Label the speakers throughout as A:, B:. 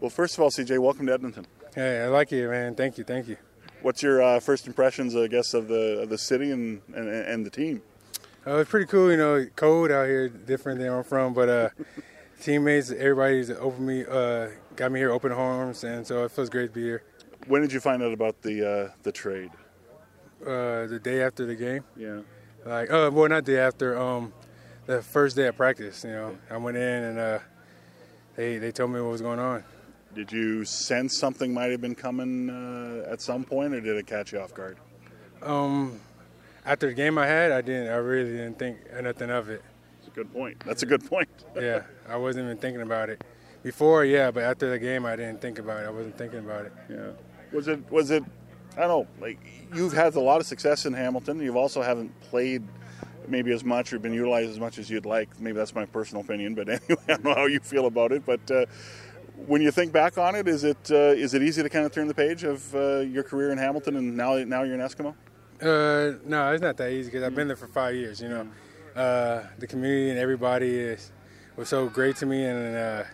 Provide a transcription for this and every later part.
A: Well, first of all, CJ, welcome to Edmonton.
B: Hey, I like it, man. Thank you, thank you.
A: What's your uh, first impressions, I guess, of the of the city and and, and the team?
B: Uh, it's pretty cool, you know. Cold out here, different than where I'm from, but uh, teammates, everybody's open me, uh, got me here open arms, and so it feels great to be here.
A: When did you find out about the uh, the trade?
B: Uh, the day after the game,
A: Yeah.
B: like, uh, well, not the day after, um, the first day of practice. You know, I went in and uh, they they told me what was going on.
A: Did you sense something might have been coming uh, at some point, or did it catch you off guard?
B: Um, after the game I had, I didn't, I really didn't think nothing of it.
A: That's a good point. That's a good point.
B: Yeah, I wasn't even thinking about it. Before, yeah, but after the game, I didn't think about it. I wasn't thinking about it.
A: Yeah. Was it was it I don't know, like you've had a lot of success in Hamilton. You've also haven't played maybe as much or been utilized as much as you'd like. Maybe that's my personal opinion, but anyway, I don't know how you feel about it. But uh, when you think back on it, is it uh, is it easy to kind of turn the page of uh, your career in Hamilton and now now you're in Eskimo?
B: Uh, no, it's not that easy because I've been there for five years. You know, uh, the community and everybody is was so great to me, and uh,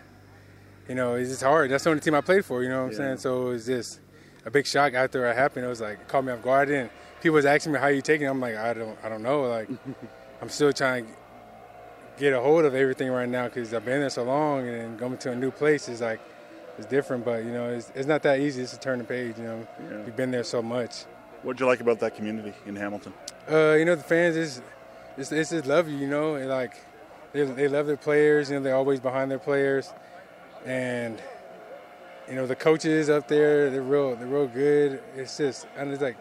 B: you know, it's just hard. That's the only team I played for. You know what I'm
A: Yeah.
B: saying? So it was just a big shock after it happened. It was like it caught me off guard. And people was asking me how you taking it. I'm like, I don't, I don't know. Like, I'm still trying to get a hold of everything right now because I've been there so long, and going to a new place is like. It's different, but you know, it's, it's not that easy just to turn the page. You know,
A: Yeah.
B: we've been there so much.
A: What'd you like about that community in Hamilton?
B: Uh, you know, the fans is it's, it's just love you. You know, and like they they love their players. You know, they're always behind their players, and you know the coaches up there. They're real. They're real good. It's just and it's like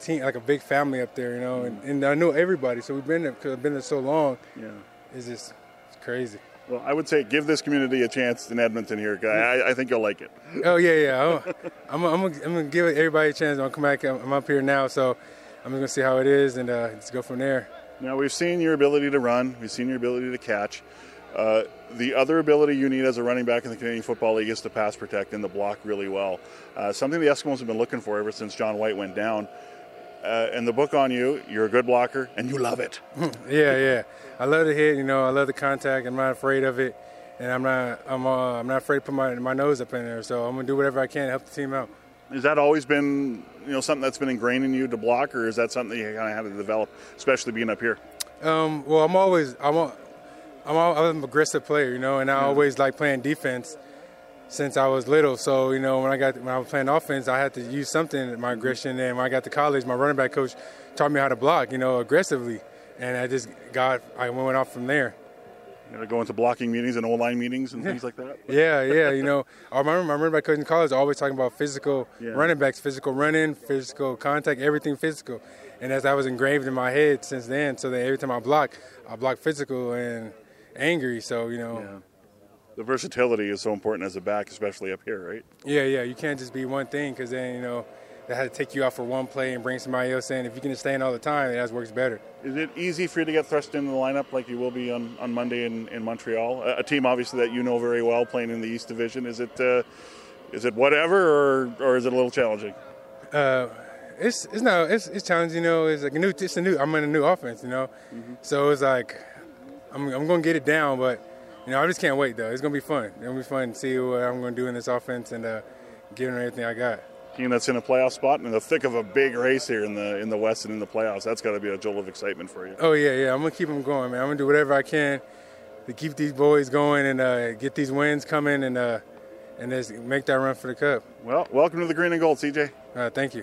B: team like a big family up there. You know, and, and I know everybody. So we've been there because I've been there so long.
A: Yeah.
B: It's just it's crazy.
A: Well, I would say give this community a chance in Edmonton here. guy. I, I think you'll like it.
B: Oh yeah, yeah. I'm, I'm, I'm, gonna, I'm gonna give everybody a chance. I'll come back. I'm, I'm up here now, so I'm gonna see how it is and uh, just go from there.
A: Now we've seen your ability to run. We've seen your ability to catch. Uh, the other ability you need as a running back in the Canadian Football League is to pass protect and to block really well. Uh, something the Eskimos have been looking for ever since John White went down. Uh, and the book on you, you're a good blocker and you love it.
B: Yeah, yeah. I love the hit. You know, I love the contact. I'm not afraid of it, and I'm not. I'm. Uh, I'm not afraid to put my my nose up in there. So I'm gonna do whatever I can to help the team out.
A: Has that always been, you know, something that's been ingrained in you to block, or is that something you kind of had to develop, especially being up here?
B: Um, well, I'm always. I'm. A, I'm. A, I'm an aggressive player. You know, and I always like playing defense since I was little. So you know, when I got when I was playing offense, I had to use something my aggression. And when I got to college, my running back coach taught me how to block. You know, aggressively, and I just got. I went off from there.
A: You know, go into blocking meetings and O-line meetings and things like that.
B: Yeah, yeah. You know, I remember my running back coach in college always talking about physical
A: Yeah.
B: running backs, physical running, physical contact, everything physical. And as that was engraved in my head since then, so that every time I block, I block physical and angry. So you know,
A: Yeah. The versatility is so important as a back, especially up here, right?
B: yeah, yeah. You can't just be one thing because then you know they had to take you out for one play and bring somebody else in. If you can just stay in all the time, it just works better.
A: Is it easy for you to get thrust into the lineup like you will be on, on Monday in, in Montreal? A, a team obviously that you know very well, playing in the East Division. Is it uh, is it whatever, or, or is it a little challenging?
B: Uh, it's it's no it's it's challenging. You know, it's like a new it's a new I'm in a new offense. You know, so it's like I'm I'm gonna get it down, but you know I just can't wait though. It's gonna be fun. It's gonna be fun to see what I'm gonna do in this offense and uh, give them everything I got.
A: Team that's in a playoff spot and in the thick of a big race here in the in the West and in the playoffs. That's got to be a jolt of excitement for you.
B: Oh yeah, yeah. I'm gonna keep them going, man. I'm gonna do whatever I can to keep these boys going and uh, get these wins coming and uh, and just make that run for the cup.
A: Well, welcome to the Green and Gold, CJ.
B: Uh, thank you.